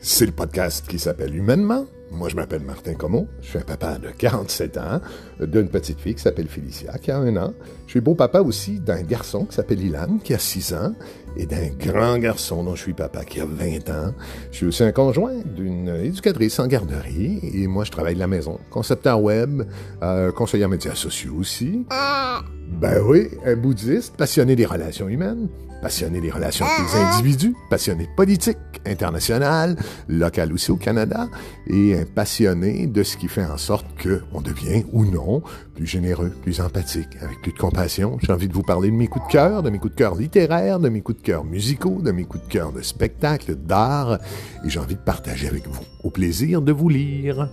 C'est le podcast qui s'appelle Humainement. Moi, je m'appelle Martin Comeau. Je suis un papa de 47 ans, d'une petite fille qui s'appelle Félicia, qui a un an. Je suis beau-papa aussi d'un garçon qui s'appelle Ilan, qui a 6 ans, et d'un grand garçon dont je suis papa, qui a 20 ans. Je suis aussi un conjoint d'une éducatrice en garderie, et moi, je travaille de la maison. Concepteur web, euh, conseiller en médias sociaux aussi. Ben oui, un bouddhiste passionné des relations humaines, passionné des relations avec les individus, passionné de politique internationale, locale aussi au Canada, et un passionné de ce qui fait en sorte que on devient ou non plus généreux, plus empathique, avec plus de compassion. J'ai envie de vous parler de mes coups de cœur, de mes coups de cœur littéraires, de mes coups de cœur musicaux, de mes coups de cœur de spectacle, d'art, et j'ai envie de partager avec vous. Au plaisir de vous lire.